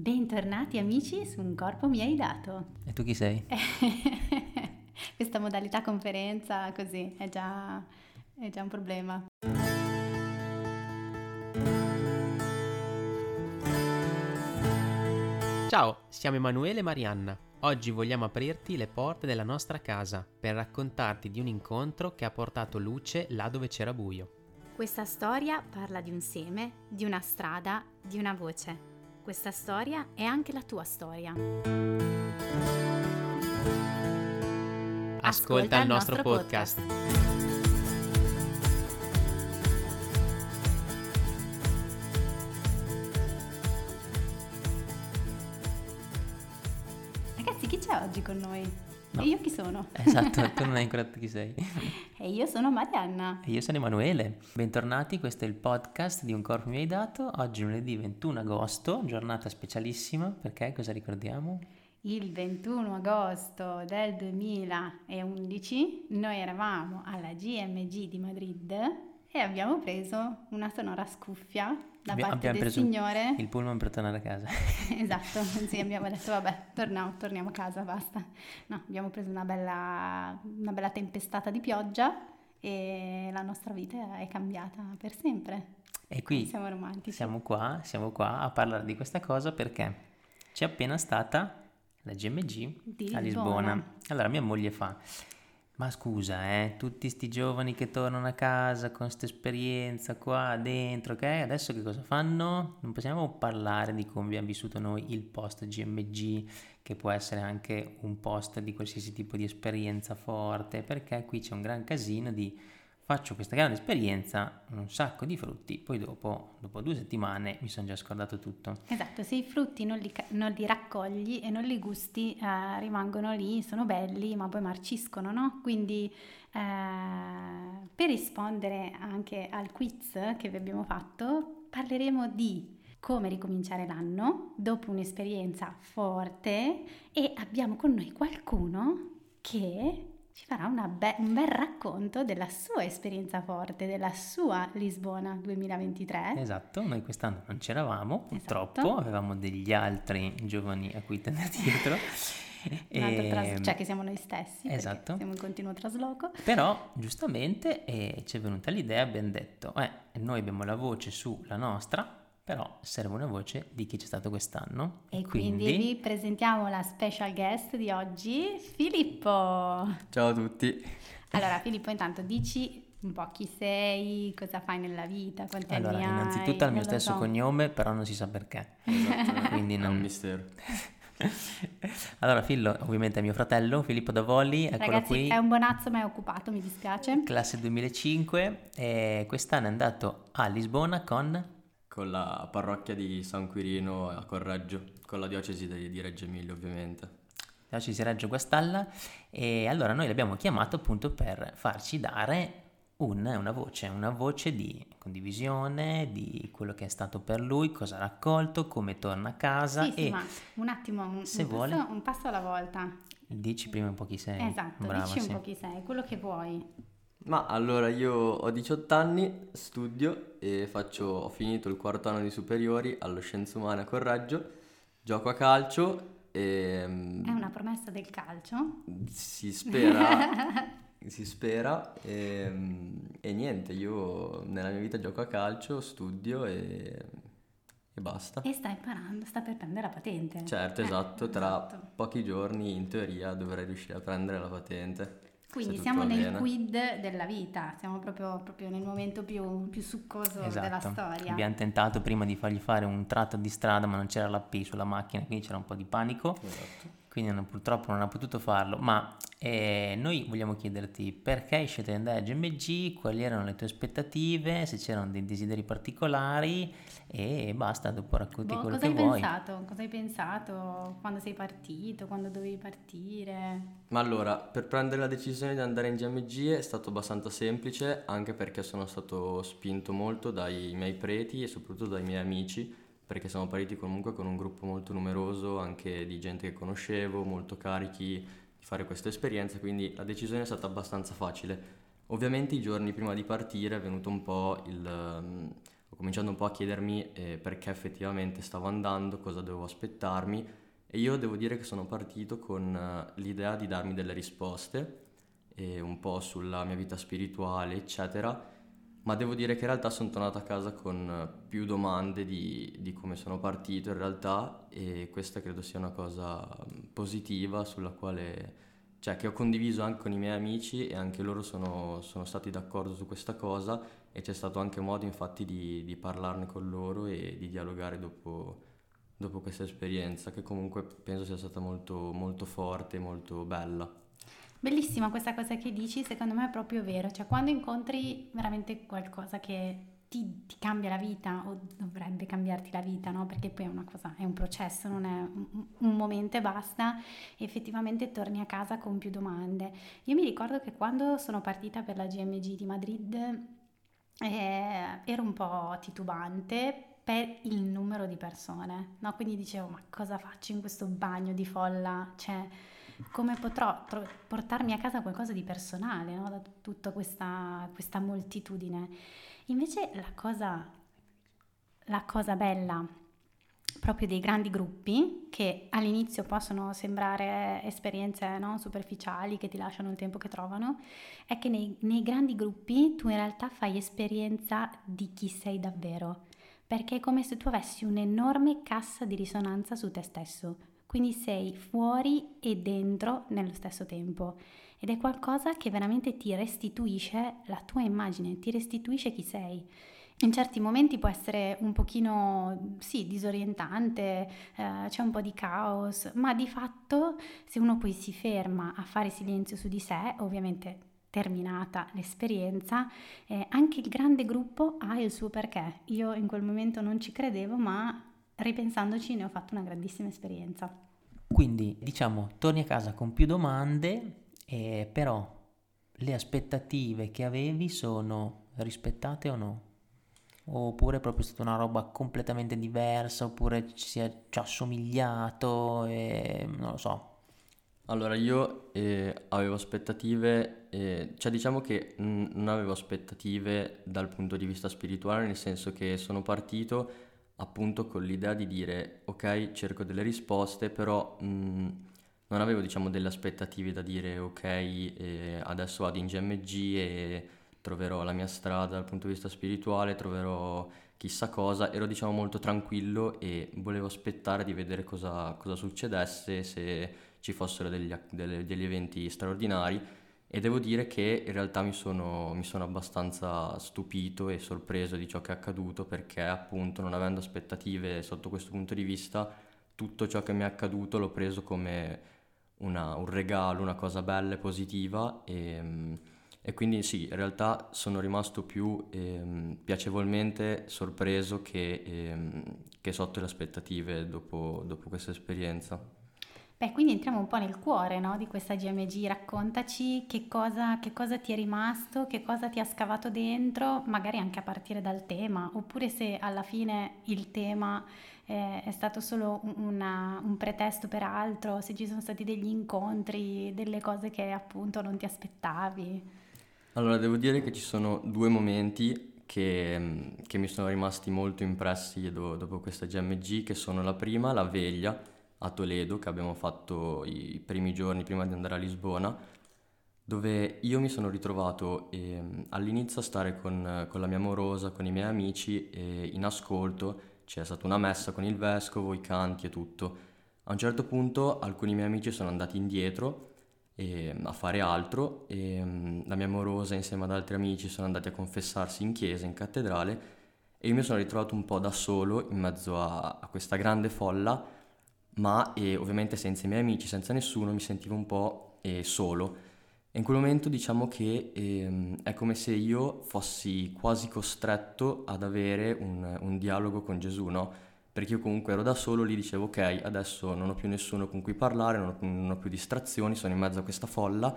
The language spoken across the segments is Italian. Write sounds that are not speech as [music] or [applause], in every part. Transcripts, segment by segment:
Bentornati amici su Un corpo mi hai dato. E tu chi sei? [laughs] Questa modalità conferenza così è già, è già un problema. Ciao, siamo Emanuele e Marianna. Oggi vogliamo aprirti le porte della nostra casa per raccontarti di un incontro che ha portato luce là dove c'era buio. Questa storia parla di un seme, di una strada, di una voce. Questa storia è anche la tua storia. Ascolta, Ascolta il nostro, nostro podcast. podcast. Ragazzi, chi c'è oggi con noi? No. E io chi sono? [laughs] Esatto, tu non hai ancora [laughs] detto chi sei. e io sono Marianna. E io sono Emanuele. Bentornati, questo è il podcast di Un Corpo Mi Hai Dato. Oggi lunedì 21 agosto, giornata specialissima, perché cosa ricordiamo? Il 21 agosto del 2011 noi eravamo alla GMG di Madrid e abbiamo preso una sonora scuffia da Abbi- parte del Signore. Il pullman per tornare a casa. [laughs] esatto, sì, abbiamo [laughs] detto vabbè, torniamo, torniamo a casa, basta. No, abbiamo preso una bella, una bella tempestata di pioggia e la nostra vita è cambiata per sempre. E qui siamo romantici. Siamo qua, siamo qua a parlare di questa cosa perché c'è appena stata la GMG di a Lisbona. Lisbona. Allora mia moglie fa ma scusa, eh, tutti sti giovani che tornano a casa con questa esperienza qua dentro, ok? Adesso che cosa fanno? Non possiamo parlare di come abbiamo vissuto noi il post GMG, che può essere anche un post di qualsiasi tipo di esperienza forte, perché qui c'è un gran casino di faccio questa grande esperienza, un sacco di frutti, poi dopo, dopo due settimane mi sono già scordato tutto. Esatto, se i frutti non li, non li raccogli e non li gusti, eh, rimangono lì, sono belli, ma poi marciscono, no? Quindi eh, per rispondere anche al quiz che vi abbiamo fatto, parleremo di come ricominciare l'anno dopo un'esperienza forte e abbiamo con noi qualcuno che ci farà be- un bel racconto della sua esperienza forte, della sua Lisbona 2023. Esatto, noi quest'anno non c'eravamo, purtroppo, esatto. avevamo degli altri giovani a cui tenere dietro. [laughs] e... tras- cioè che siamo noi stessi, esatto. siamo in continuo trasloco. Però giustamente eh, ci è venuta l'idea, abbiamo detto, eh, noi abbiamo la voce sulla nostra, però serve una voce di chi c'è stato quest'anno. E quindi, quindi vi presentiamo la special guest di oggi, Filippo. Ciao a tutti. Allora Filippo intanto dici un po' chi sei, cosa fai nella vita, quanti allora, anni hai. Allora, innanzitutto ha il mio stesso so. cognome, però non si sa perché. Esatto, [laughs] quindi non... è un mistero. [laughs] allora, Fillo, ovviamente è mio fratello, Filippo Davoli, eccolo Ragazzi, qui. è un buonazzo ma è occupato, mi dispiace. Classe 2005 e quest'anno è andato a Lisbona con con la parrocchia di San Quirino a Correggio, con la diocesi di, di Reggio Emilia ovviamente. Diocesi Reggio Guastalla e allora noi l'abbiamo chiamato appunto per farci dare un, una voce, una voce di condivisione di quello che è stato per lui, cosa ha raccolto, come torna a casa. Sì, e sì, ma un attimo, un, se un, vuole, passo, un passo alla volta. Dici prima un po' chi sei. Esatto, Brava, dici un sì. po' chi sei, quello che vuoi. Ma allora io ho 18 anni, studio e faccio, ho finito il quarto anno di superiori allo Scienze Umane a Correggio, gioco a calcio e... Mm, È una promessa del calcio? Si spera, [laughs] si spera e, mm, e, niente, io nella mia vita gioco a calcio, studio e, e basta. E sta imparando, sta per prendere la patente. Certo, esatto, eh, tra esatto. pochi giorni in teoria dovrei riuscire a prendere la patente. Quindi siamo nel bene. quid della vita, siamo proprio, proprio nel momento più, più succoso esatto. della storia. Abbiamo tentato prima di fargli fare un tratto di strada, ma non c'era la P sulla macchina, quindi c'era un po' di panico. Esatto. Quindi non, purtroppo non ha potuto farlo. Ma eh, noi vogliamo chiederti perché hai scelto di andare a GMG, quali erano le tue aspettative, se c'erano dei desideri particolari e basta, dopo racconti boh, quello che vuoi. Pensato? Cosa hai pensato quando sei partito, quando dovevi partire? Ma allora, per prendere la decisione di andare in GMG è stato abbastanza semplice, anche perché sono stato spinto molto dai miei preti e soprattutto dai miei amici, perché siamo partiti comunque con un gruppo molto numeroso, anche di gente che conoscevo, molto carichi fare questa esperienza, quindi la decisione è stata abbastanza facile. Ovviamente i giorni prima di partire è venuto un po' il... Um, ho cominciato un po' a chiedermi eh, perché effettivamente stavo andando, cosa dovevo aspettarmi e io devo dire che sono partito con uh, l'idea di darmi delle risposte, eh, un po' sulla mia vita spirituale, eccetera, ma devo dire che in realtà sono tornato a casa con più domande di, di come sono partito in realtà e questa credo sia una cosa mm, positiva sulla quale cioè che ho condiviso anche con i miei amici e anche loro sono, sono stati d'accordo su questa cosa e c'è stato anche modo infatti di, di parlarne con loro e di dialogare dopo, dopo, questa esperienza che comunque penso sia stata molto, molto forte, molto bella. Bellissima questa cosa che dici, secondo me è proprio vero, cioè quando incontri veramente qualcosa che ti, ti, cambia la vita o dovrebbe cambiarti la vita, no? Perché poi è una cosa, è un processo, non è un, un momento e basta, effettivamente torni a casa con più domande. Io mi ricordo che quando sono partita per la GMG di Madrid eh, ero un po' titubante per il numero di persone, no? Quindi dicevo, ma cosa faccio in questo bagno di folla? Cioè, come potrò tro- portarmi a casa qualcosa di personale no? da tutta questa, questa moltitudine? Invece la cosa, la cosa bella proprio dei grandi gruppi che all'inizio possono sembrare esperienze no, superficiali che ti lasciano il tempo che trovano, è che nei, nei, grandi gruppi tu in realtà fai esperienza di chi sei davvero, perché è come se tu avessi un'enorme cassa di risonanza su te stesso, quindi sei fuori e dentro nello stesso tempo ed è qualcosa che veramente ti restituisce la tua immagine, ti restituisce chi sei. In certi momenti può essere un pochino, sì, disorientante, eh, c'è un po' di caos, ma di fatto se uno poi si ferma a fare silenzio su di sé, ovviamente terminata l'esperienza, eh, anche il grande gruppo ha il suo perché. Io in quel momento non ci credevo, ma ripensandoci ne ho fatto una grandissima esperienza. Quindi diciamo, torni a casa con più domande eh, però le aspettative che avevi sono rispettate o no? Oppure è proprio stata una roba completamente diversa, oppure ci è ci assomigliato, e, non lo so. Allora io eh, avevo aspettative, eh, cioè diciamo che n- non avevo aspettative dal punto di vista spirituale, nel senso che sono partito appunto con l'idea di dire ok, cerco delle risposte, però mh, non avevo diciamo delle aspettative da dire ok eh, adesso vado in GMG e troverò la mia strada dal punto di vista spirituale, troverò chissà cosa, ero diciamo molto tranquillo e volevo aspettare di vedere cosa, cosa succedesse, se ci fossero degli, delle, degli, eventi straordinari e devo dire che in realtà mi sono, mi sono abbastanza stupito e sorpreso di ciò che è accaduto perché appunto non avendo aspettative sotto questo punto di vista tutto ciò che mi è accaduto l'ho preso come una, un regalo, una cosa bella e positiva e, e, quindi sì, in realtà sono rimasto più eh, piacevolmente sorpreso che, eh, che, sotto le aspettative dopo, dopo questa esperienza. Beh, quindi entriamo un po' nel cuore no, di questa GMG, raccontaci che cosa, che cosa, ti è rimasto, che cosa ti ha scavato dentro, magari anche a partire dal tema, oppure se alla fine il tema eh, è stato solo una, un pretesto per altro, se ci sono stati degli incontri, delle cose che appunto non ti aspettavi. Allora, devo dire che ci sono due momenti che, che mi sono rimasti molto impressi do, dopo questa GMG, che sono la prima, la veglia a Toledo che abbiamo fatto i primi giorni prima di andare a Lisbona, dove io mi sono ritrovato eh, all'inizio a stare con, con, la mia amorosa, con i miei amici eh, in ascolto, c'è stata una messa con il vescovo, i canti e tutto. A un certo punto alcuni miei amici sono andati indietro eh, a fare altro e mm, la mia amorosa insieme ad altri amici sono andati a confessarsi in chiesa, in cattedrale e io mi sono ritrovato un po' da solo in mezzo a, a questa grande folla ma eh, ovviamente senza i miei amici, senza nessuno, mi sentivo un po' eh, solo. E in quel momento diciamo che eh, è come se io fossi quasi costretto ad avere un, un, dialogo con Gesù, no? Perché io comunque ero da solo, lì dicevo ok, adesso non ho più nessuno con cui parlare, non ho, non ho più distrazioni, sono in mezzo a questa folla,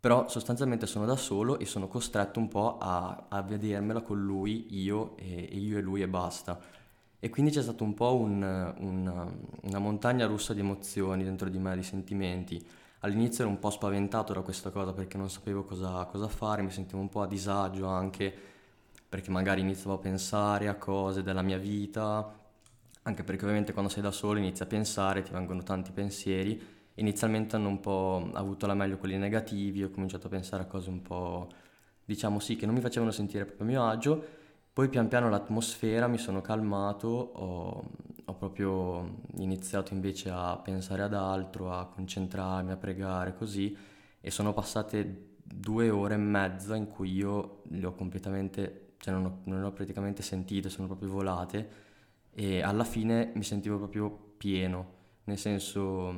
però sostanzialmente sono da solo e sono costretto un po' a, a vedermela con lui, io e, e io e lui e basta. E quindi c'è stato un po' un, un, una montagna russa di emozioni dentro di me, di sentimenti. All'inizio ero un po' spaventato da questa cosa perché non sapevo cosa, cosa fare, mi sentivo un po' a disagio anche, perché magari iniziavo a pensare a cose della mia vita, anche perché ovviamente quando sei da solo inizi a pensare, ti vengono tanti pensieri. Inizialmente hanno un po' avuto la meglio quelli negativi, ho cominciato a pensare a cose un po', diciamo sì, che non mi facevano sentire proprio a mio agio. Poi pian piano l'atmosfera mi sono calmato, ho, ho proprio iniziato invece a pensare ad altro, a concentrarmi, a pregare così e sono passate due ore e mezza in cui io le ho completamente, cioè non ho, non le ho praticamente sentite, sono proprio volate e alla fine mi sentivo proprio pieno, nel senso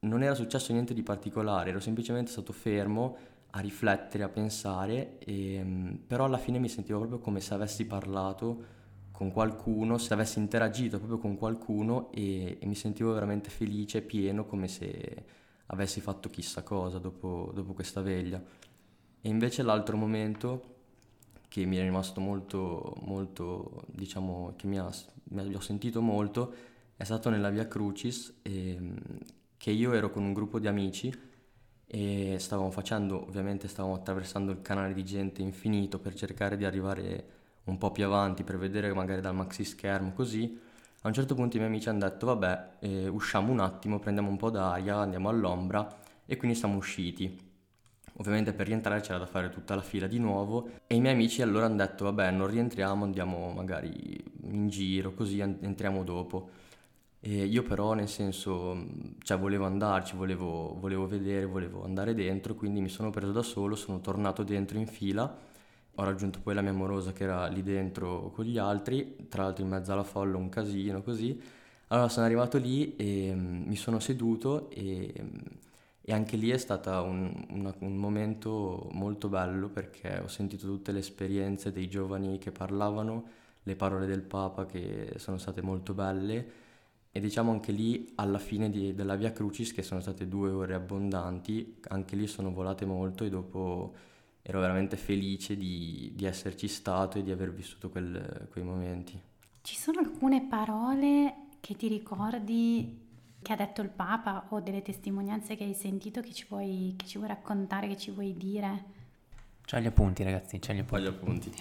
non era successo niente di particolare, ero semplicemente stato fermo a riflettere, a pensare, e, però alla fine mi sentivo proprio come se avessi parlato con qualcuno, se avessi interagito proprio con qualcuno e, e mi sentivo veramente felice, pieno, come se avessi fatto chissà cosa dopo, dopo questa veglia. E invece l'altro momento che mi è rimasto molto, molto diciamo, che mi ha, mi ho sentito molto, è stato nella Via Crucis, e, che io ero con un gruppo di amici e stavamo facendo, ovviamente stavamo attraversando il canale di gente infinito per cercare di arrivare un po' più avanti, per vedere magari dal maxi schermo così. A un certo punto i miei amici hanno detto vabbè, eh, usciamo un attimo, prendiamo un po' d'aria, andiamo all'ombra e quindi siamo usciti. Ovviamente per rientrare c'era da fare tutta la fila di nuovo e i miei amici allora hanno detto vabbè non rientriamo, andiamo magari in giro, così entriamo dopo. E io però nel senso, cioè volevo andarci, volevo, volevo vedere, volevo andare dentro, quindi mi sono preso da solo, sono tornato dentro in fila, ho raggiunto poi la mia amorosa che era lì dentro con gli altri, tra l'altro in mezzo alla folla un casino così. Allora sono arrivato lì e mi sono seduto e e anche lì è stato un, una, un, momento molto bello perché ho sentito tutte le esperienze dei giovani che parlavano, le parole del Papa che sono state molto belle e diciamo anche lì alla fine di, della Via Crucis che sono state due ore abbondanti, anche lì sono volate molto e dopo ero veramente felice di, di esserci stato e di aver vissuto quel, quei momenti. Ci sono alcune parole che ti ricordi che ha detto il Papa o delle testimonianze che hai sentito che ci vuoi, che ci vuoi raccontare, che ci vuoi dire? C'ha gli appunti ragazzi, c'ha gli appunti. C'ha gli appunti.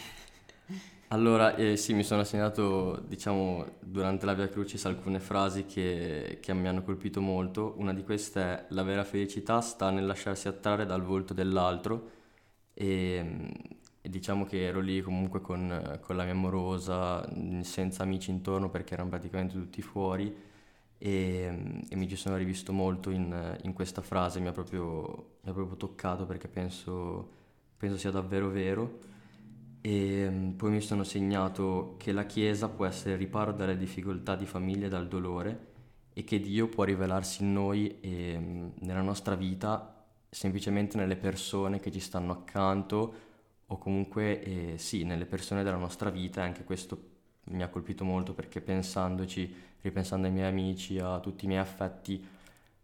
Allora, eh, sì, mi sono segnato, diciamo, durante la Via Crucis alcune frasi che, che, mi hanno colpito molto. Una di queste è la vera felicità sta nel lasciarsi attrarre dal volto dell'altro e, diciamo che ero lì comunque con, con la mia amorosa, senza amici intorno perché erano praticamente tutti fuori e, e mi ci sono rivisto molto in, in questa frase, mi ha, proprio, proprio toccato perché penso, penso sia davvero vero. E poi mi sono segnato che la Chiesa può essere riparo dalle difficoltà di famiglia e dal dolore e che Dio può rivelarsi in noi e nella nostra vita semplicemente nelle persone che ci stanno accanto o comunque eh, sì, nelle persone della nostra vita. E anche questo mi ha colpito molto perché pensandoci, ripensando ai miei amici, a tutti i miei affetti,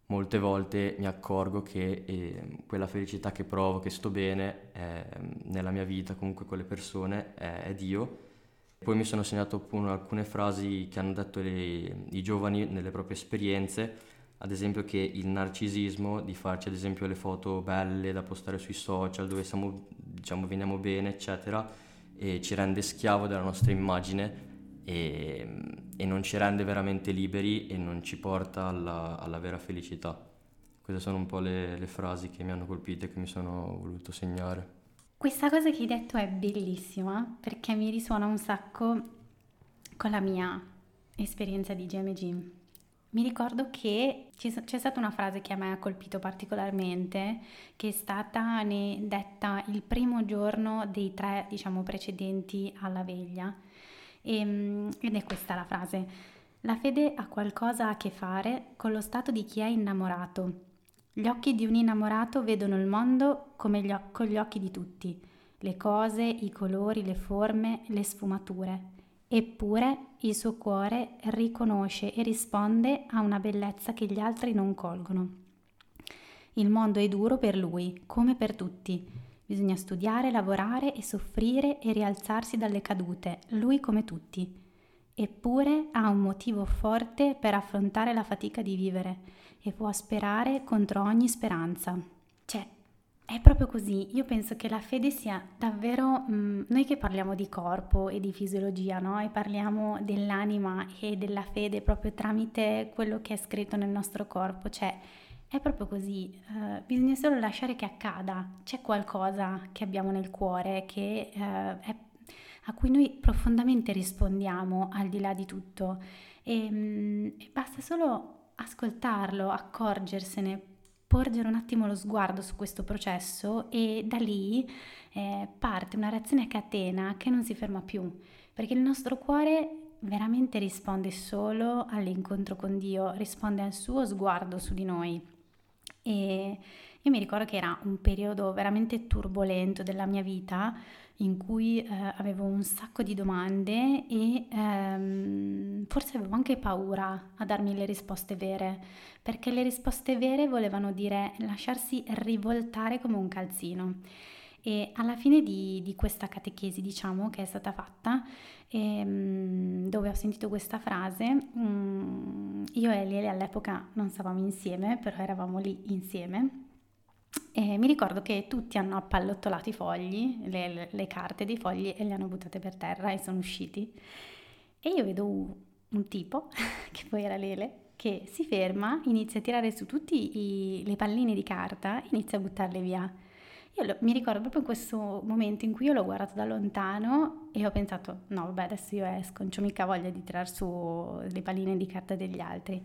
molte volte mi accorgo che eh, quella felicità che provo, che sto bene eh, nella mia vita, comunque con le persone, è, è Dio. Poi mi sono segnato alcune frasi che hanno detto le, i giovani nelle proprie esperienze, ad esempio che il narcisismo di farci ad esempio le foto belle da postare sui social dove siamo, diciamo, veniamo bene, eccetera, ci rende schiavo della nostra immagine e, e, non ci rende veramente liberi e non ci porta alla, alla vera felicità. Queste sono un po' le, le frasi che mi hanno colpito e che mi sono voluto segnare. Questa cosa che hai detto è bellissima perché mi risuona un sacco con la mia esperienza di GMG. Mi ricordo che c'è stata una frase che a me ha colpito particolarmente, che è stata detta il primo giorno dei tre, diciamo, precedenti alla veglia e, ehm, ed è questa la frase. La fede ha qualcosa a che fare con lo stato di chi è innamorato. Gli occhi di un innamorato vedono il mondo come gli, con gli occhi di tutti, le cose, i colori, le forme, le sfumature. Eppure il suo cuore riconosce e risponde a una bellezza che gli altri non colgono. Il mondo è duro per lui, come per tutti Bisogna studiare, lavorare e soffrire e rialzarsi dalle cadute, lui come tutti. Eppure ha un motivo forte per affrontare la fatica di vivere e può sperare contro ogni speranza. Cioè, è proprio così, io penso che la fede sia davvero, mh, noi che parliamo di corpo e di fisiologia, no? E parliamo dell'anima e della fede proprio tramite quello che è scritto nel nostro corpo, cioè è proprio così, uh, bisogna solo lasciare che accada, c'è qualcosa che abbiamo nel cuore che, uh, è, a cui noi profondamente rispondiamo al di là di tutto. E, um, e basta solo ascoltarlo, accorgersene, porgere un attimo lo sguardo su questo processo e da lì eh, parte una reazione a catena che non si ferma più, perché il nostro cuore veramente risponde solo all'incontro con Dio, risponde al suo sguardo su di noi. E io mi ricordo che era un periodo veramente turbolento della mia vita in cui eh, avevo un sacco di domande e ehm, forse avevo anche paura a darmi le risposte vere, perché le risposte vere volevano dire lasciarsi rivoltare come un calzino. E alla fine di, di questa catechesi, diciamo, che è stata fatta, ehm, dove ho sentito questa frase, mm, io e Lele all'epoca non stavamo insieme, però eravamo lì insieme e mi ricordo che tutti hanno appallottolato i fogli, le, le, carte dei fogli e le hanno buttate per terra e sono usciti. E io vedo un, un tipo, [laughs] che poi era Lele, che si ferma, inizia a tirare su tutte le palline di carta e inizia a buttarle via. Io mi ricordo proprio in questo momento in cui io l'ho guardato da lontano e ho pensato, no vabbè adesso io esco, non ho mica voglia di tirare su le palline di carta degli altri.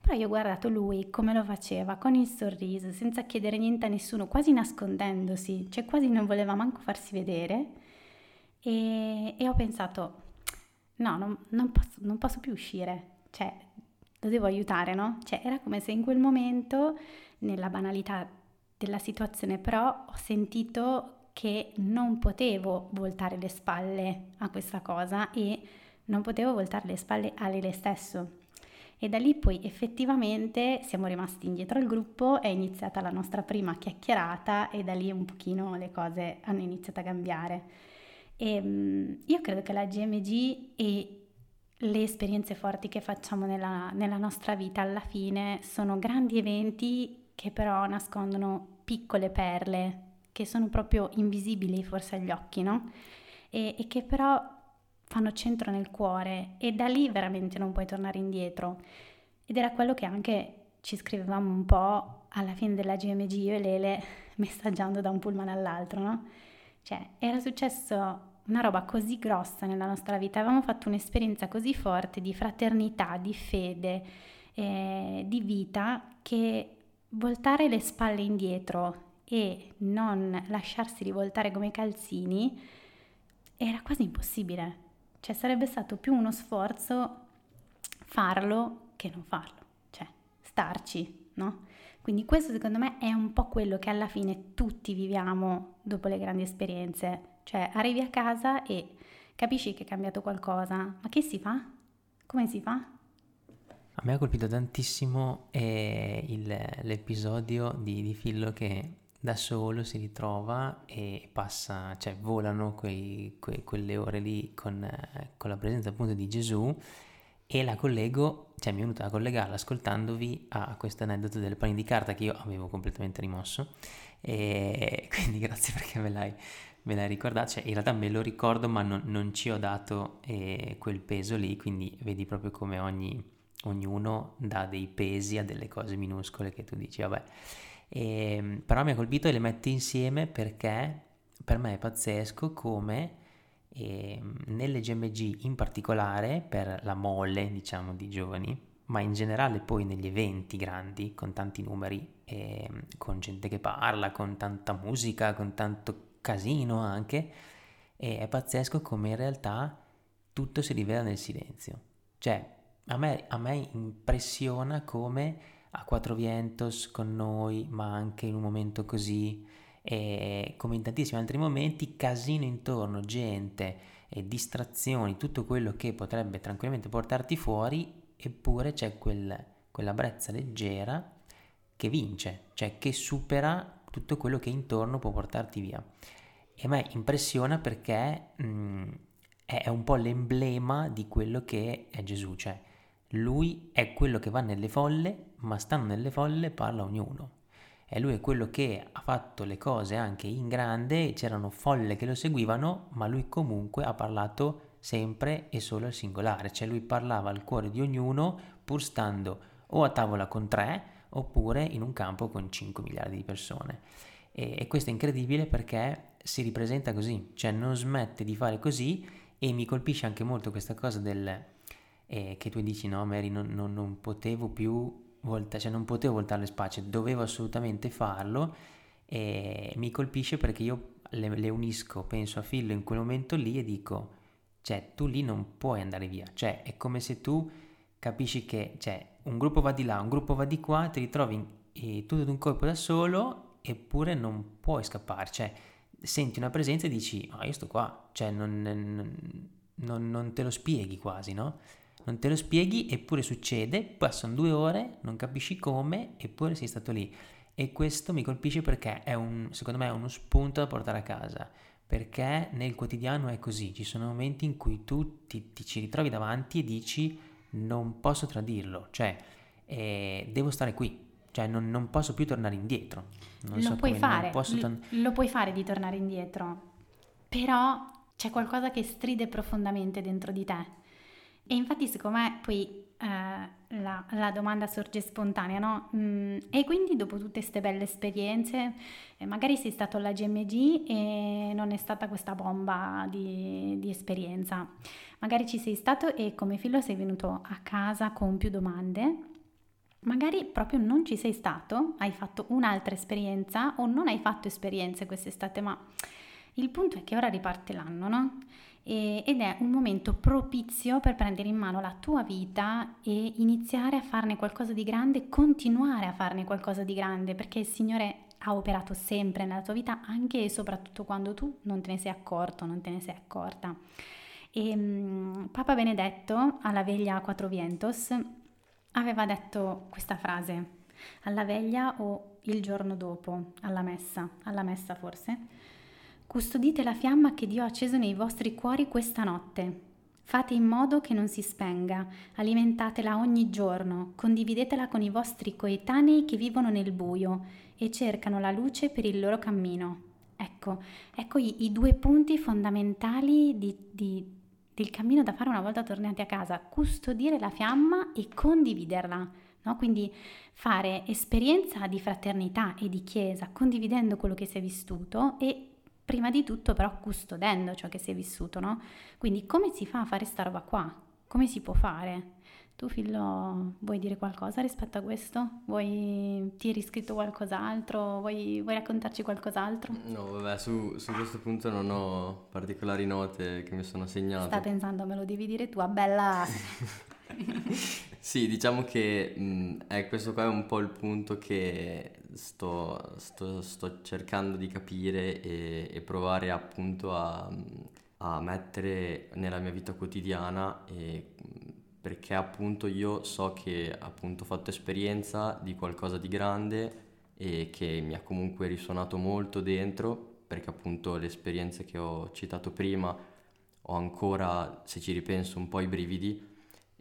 Però io ho guardato lui come lo faceva, con il sorriso, senza chiedere niente a nessuno, quasi nascondendosi, cioè quasi non voleva manco farsi vedere. E, e ho pensato, no, non, non, posso, non posso più uscire, cioè lo devo aiutare, no? Cioè era come se in quel momento, nella banalità della situazione, però ho sentito che non potevo voltare le spalle a questa cosa e non potevo voltare le spalle a lei stesso e da lì poi effettivamente siamo rimasti indietro al gruppo, è iniziata la nostra prima chiacchierata e da lì un pochino le cose hanno iniziato a cambiare. E, um, io credo che la GMG e le esperienze forti che facciamo nella, nella nostra vita alla fine sono grandi eventi che però nascondono piccole perle che sono proprio invisibili forse agli occhi, no? E, e che però fanno centro nel cuore e da lì veramente non puoi tornare indietro. Ed era quello che anche ci scrivevamo un po' alla fine della GMG, io e Lele, [laughs] messaggiando da un pullman all'altro, no? Cioè, era successo una roba così grossa nella nostra vita, avevamo fatto un'esperienza così forte di fraternità, di fede, eh, di vita, che voltare le spalle indietro e non lasciarsi rivoltare come calzini era quasi impossibile. Cioè sarebbe stato più uno sforzo farlo che non farlo, cioè starci, no? Quindi questo secondo me è un po' quello che alla fine tutti viviamo dopo le grandi esperienze, cioè arrivi a casa e capisci che è cambiato qualcosa, ma che si fa? Come si fa? A me ha colpito tantissimo eh, il, l'episodio di, di Fillo che da solo si ritrova e passa, cioè volano quei, quei, quelle ore lì con, con, la presenza appunto di Gesù e la collego, cioè mi è venuta a collegarla ascoltandovi a questo aneddoto delle pani di carta che io avevo completamente rimosso. E [laughs] quindi grazie perché me l'hai, me l'hai ricordato, cioè in realtà me lo ricordo ma non, non ci ho dato eh, quel peso lì, quindi vedi proprio come ogni, ognuno dà dei pesi a delle cose minuscole che tu dici vabbè. E, ehm, però mi ha colpito e le mette insieme perché per me è pazzesco come eh, nelle GMG in particolare per la mole diciamo di giovani ma in generale poi negli eventi grandi con tanti numeri eh, con gente che parla con tanta musica con tanto casino anche e è pazzesco come in realtà tutto si rivela nel silenzio. Cioè a me, a me impressiona come a Quattro Vientos con noi, ma anche in un momento così, e come in tantissimi altri momenti, casino intorno, gente, e distrazioni, tutto quello che potrebbe tranquillamente portarti fuori, eppure c'è quel, quella brezza leggera che vince, cioè che supera tutto quello che intorno può portarti via. E a me impressiona perché mh, mm, è un po' l'emblema di quello che è Gesù, cioè lui è quello che va nelle folle, ma stando nelle folle parla ognuno. e lui è quello che ha fatto le cose anche in grande, c'erano folle che lo seguivano, ma lui comunque ha parlato sempre e solo al singolare, cioè lui parlava al cuore di ognuno pur stando o a tavola con tre oppure in un campo con 5 miliardi di persone. E, e questo è incredibile perché si ripresenta così, cioè non smette di fare così e mi colpisce anche molto questa cosa del eh, che tu dici no Mary non, non, non potevo più volta, cioè non potevo voltare le spacce, dovevo assolutamente farlo e mi colpisce perché io le, le unisco, penso a Phil in quel momento lì e dico, cioè tu lì non puoi andare via, cioè è come se tu capisci che cioè, un gruppo va di là, un gruppo va di qua, ti ritrovi tutto d'un colpo da solo eppure non puoi scappare, cioè senti una presenza e dici, ah io sto qua, cioè non, non, non te lo spieghi quasi, no? Non te lo spieghi eppure succede, passano due ore, non capisci come, eppure sei stato lì. E questo mi colpisce perché è un, secondo me è uno spunto da portare a casa, perché nel quotidiano è così, ci sono momenti in cui tu ti, ti ci ritrovi davanti e dici non posso tradirlo, cioè eh, devo stare qui, cioè non, non, posso più tornare indietro. Non lo so puoi come, fare, ton- lo puoi fare di tornare indietro, però c'è qualcosa che stride profondamente dentro di te e infatti secondo me poi eh, la, la, domanda sorge spontanea, no? Mm, e quindi dopo tutte queste belle esperienze, eh, magari sei stato alla GMG e non è stata questa bomba di, di esperienza. Magari ci sei stato e come figlio sei venuto a casa con più domande. Magari proprio non ci sei stato, hai fatto un'altra esperienza o non hai fatto esperienze quest'estate, ma il punto è che ora riparte l'anno, no? Ed è un momento propizio per prendere in mano la tua vita e iniziare a farne qualcosa di grande, continuare a farne qualcosa di grande, perché il Signore ha operato sempre nella tua vita, anche e soprattutto quando tu non te ne sei accorto, non te ne sei accorta. E, um, Papa Benedetto alla veglia a Quattro Vientos aveva detto questa frase, alla veglia o il giorno dopo, alla messa, alla messa forse, Custodite la fiamma che Dio ha acceso nei vostri cuori questa notte. Fate in modo che non si spenga, alimentatela ogni giorno, condividetela con i vostri coetanei che vivono nel buio e cercano la luce per il loro cammino. Ecco, ecco i, i due punti fondamentali di, di, del cammino da fare una volta tornati a casa, custodire la fiamma e condividerla. No? Quindi fare esperienza di fraternità e di chiesa, condividendo quello che si è vissuto e prima di tutto però custodendo ciò che si è vissuto, no? Quindi come si fa a fare sta roba qua? Come si può fare? Tu Fillo vuoi dire qualcosa rispetto a questo? Vuoi, ti eri scritto qualcos'altro? Vuoi, vuoi raccontarci qualcos'altro? No, vabbè, su, su, questo punto non ho particolari note che mi sono segnate. Sta pensando, me lo devi dire tu, a bella... [laughs] [laughs] sì, diciamo che mh, eh, questo qua è un po' il punto che sto, sto, sto cercando di capire e, e provare appunto a, a, mettere nella mia vita quotidiana e, perché appunto io so che appunto ho fatto esperienza di qualcosa di grande e che mi ha comunque risuonato molto dentro perché appunto le esperienze che ho citato prima ho ancora, se ci ripenso, un po' i brividi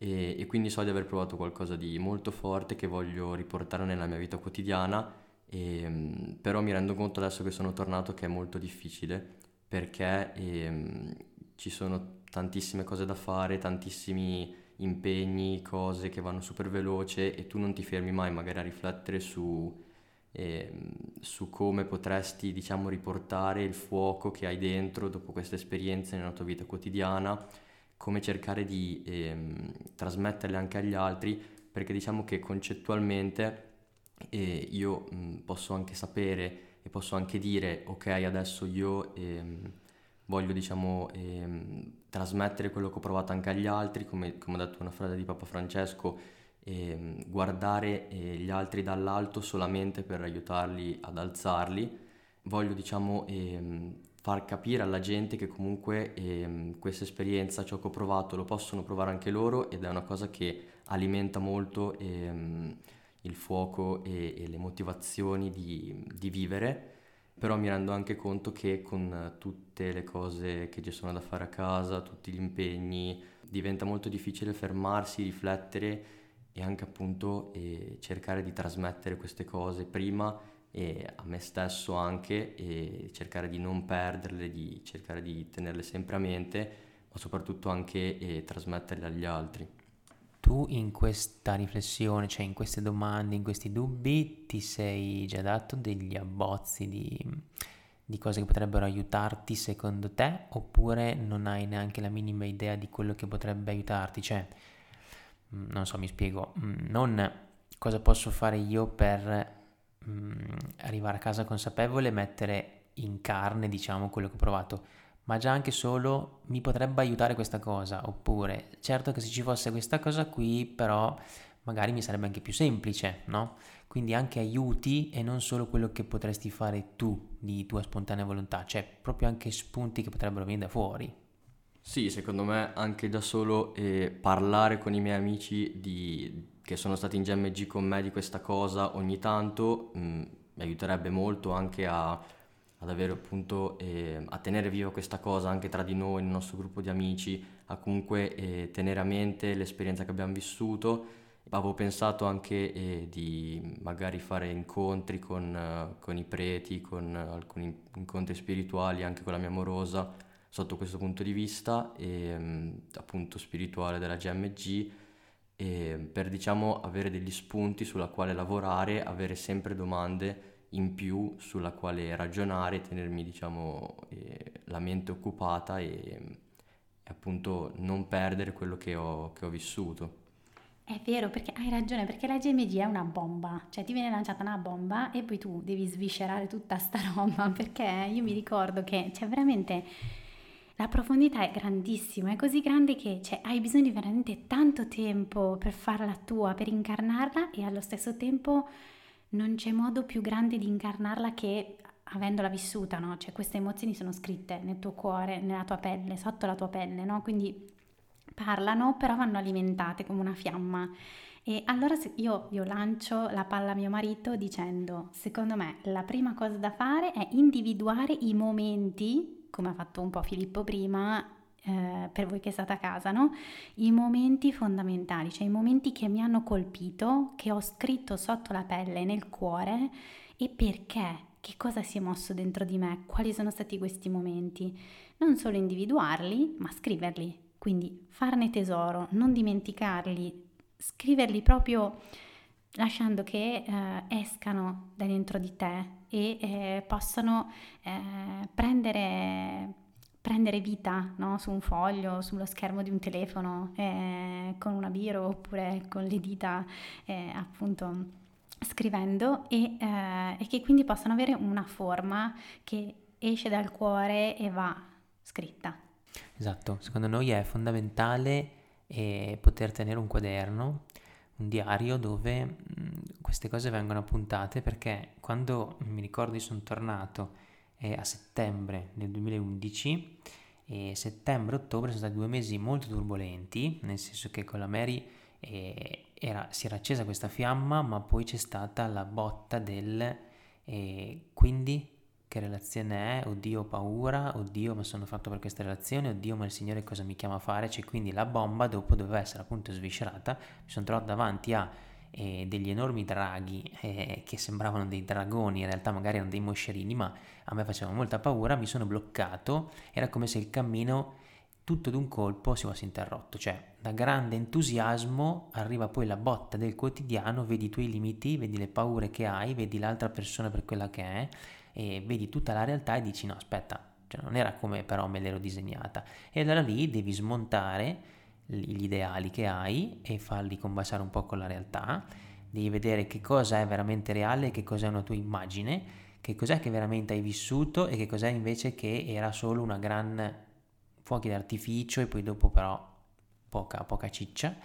e, e, quindi so di aver provato qualcosa di molto forte che voglio riportare nella mia vita quotidiana e, ehm, però mi rendo conto adesso che sono tornato che è molto difficile perché ehm, ci sono tantissime cose da fare, tantissimi impegni, cose che vanno super veloce e tu non ti fermi mai magari a riflettere su, ehm, su come potresti diciamo riportare il fuoco che hai dentro dopo queste esperienze nella tua vita quotidiana, come cercare di ehm, trasmetterle anche agli altri perché diciamo che concettualmente e io mh, posso anche sapere e posso anche dire ok adesso io ehm, voglio diciamo ehm, trasmettere quello che ho provato anche agli altri come, come ha detto una frase di Papa Francesco ehm, guardare eh, gli altri dall'alto solamente per aiutarli ad alzarli. Voglio diciamo ehm, far capire alla gente che comunque ehm, questa esperienza ciò che ho provato lo possono provare anche loro ed è una cosa che alimenta molto ehm, il fuoco e, e le motivazioni di, di, vivere, però mi rendo anche conto che con tutte le cose che ci sono da fare a casa, tutti gli impegni, diventa molto difficile fermarsi, riflettere e anche appunto eh, cercare di trasmettere queste cose prima e a me stesso anche e cercare di non perderle, di cercare di tenerle sempre a mente, ma soprattutto anche eh, trasmetterle agli altri. Tu in questa riflessione, cioè in queste domande, in questi dubbi, ti sei già dato degli abbozzi di, di cose che potrebbero aiutarti secondo te oppure non hai neanche la minima idea di quello che potrebbe aiutarti? Cioè, mm, non so, mi spiego, mm, non cosa posso fare io per mh, mm, arrivare a casa consapevole e mettere in carne, diciamo, quello che ho provato, ma già anche solo mi potrebbe aiutare questa cosa, oppure certo che se ci fosse questa cosa qui, però magari mi sarebbe anche più semplice, no? Quindi anche aiuti e non solo quello che potresti fare tu di tua spontanea volontà, cioè proprio anche spunti che potrebbero venire da fuori. Sì, secondo me anche da solo eh, parlare con i miei amici di, che sono stati in GMG con me di questa cosa ogni tanto mh, mm, mi aiuterebbe molto anche a, ad avere appunto eh, a tenere viva questa cosa anche tra di noi, nel nostro gruppo di amici, a comunque eh, tenere a mente l'esperienza che abbiamo vissuto. Avevo pensato anche eh, di magari fare incontri con, con i preti, con alcuni incontri spirituali anche con la mia amorosa sotto questo punto di vista, e, um, appunto spirituale della GMG per diciamo avere degli spunti sulla quale lavorare, avere sempre domande in più sulla quale ragionare, tenermi diciamo eh, la mente occupata e, e, appunto non perdere quello che ho, che ho vissuto. È vero, perché hai ragione, perché la GMG è una bomba, cioè ti viene lanciata una bomba e poi tu devi sviscerare tutta sta [laughs] roba, perché io mi ricordo che, cioè veramente la profondità è grandissima, è così grande che cioè, hai bisogno di veramente tanto tempo per farla tua, per incarnarla e allo stesso tempo non c'è modo più grande di incarnarla che avendola vissuta, no? Cioè queste emozioni sono scritte nel tuo cuore, nella tua pelle, sotto la tua pelle, no? Quindi parlano, però vanno alimentate come una fiamma. E allora io, io lancio la palla a mio marito dicendo, secondo me la prima cosa da fare è individuare i momenti come ha fatto un po' Filippo prima, eh, per voi che state a casa, no? I momenti fondamentali, cioè i momenti che mi hanno colpito, che ho scritto sotto la pelle, nel cuore e perché, che cosa si è mosso dentro di me, quali sono stati questi momenti. Non solo individuarli, ma scriverli. Quindi farne tesoro, non dimenticarli, scriverli proprio lasciando che eh, escano da dentro di te e eh, possano eh, prendere, prendere, vita no? su un foglio, sullo schermo di un telefono, eh, con una biro oppure con le dita eh, appunto scrivendo e, eh, e che quindi possano avere una forma che esce dal cuore e va scritta. Esatto, secondo noi è fondamentale poter tenere un quaderno un diario dove mm, queste cose vengono appuntate perché quando mi ricordo sono tornato eh, a settembre del 2011 e settembre-ottobre sono stati due mesi molto turbolenti, nel senso che con la Mary eh, era, si era accesa questa fiamma ma poi c'è stata la botta del eh, quindi che relazione è, oddio ho paura, oddio ma sono fatto per questa relazione, oddio ma il Signore cosa mi chiama a fare, cioè quindi la bomba dopo doveva essere appunto sviscerata, mi sono trovato davanti a eh, degli enormi draghi eh, che sembravano dei dragoni, in realtà magari erano dei moscerini, ma a me facevano molta paura, mi sono bloccato, era come se il cammino tutto d'un colpo si fosse interrotto, cioè da grande entusiasmo arriva poi la botta del quotidiano, vedi i tuoi limiti, vedi le paure che hai, vedi l'altra persona per quella che è e vedi tutta la realtà e dici no aspetta, cioè non era come però me l'ero disegnata. E allora lì devi smontare gli ideali che hai e farli combaciare un po' con la realtà, devi vedere che cosa è veramente reale, che cos'è una tua immagine, che cos'è che veramente hai vissuto e che cos'è invece che era solo una gran fuochi d'artificio e poi dopo però poca, poca ciccia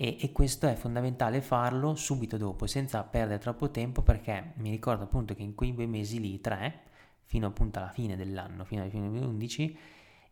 e, e, questo è fondamentale farlo subito dopo, senza perdere troppo tempo, perché mi ricordo appunto che in quei due mesi lì, tre, fino appunto alla fine dell'anno, fino alla fine del 2011,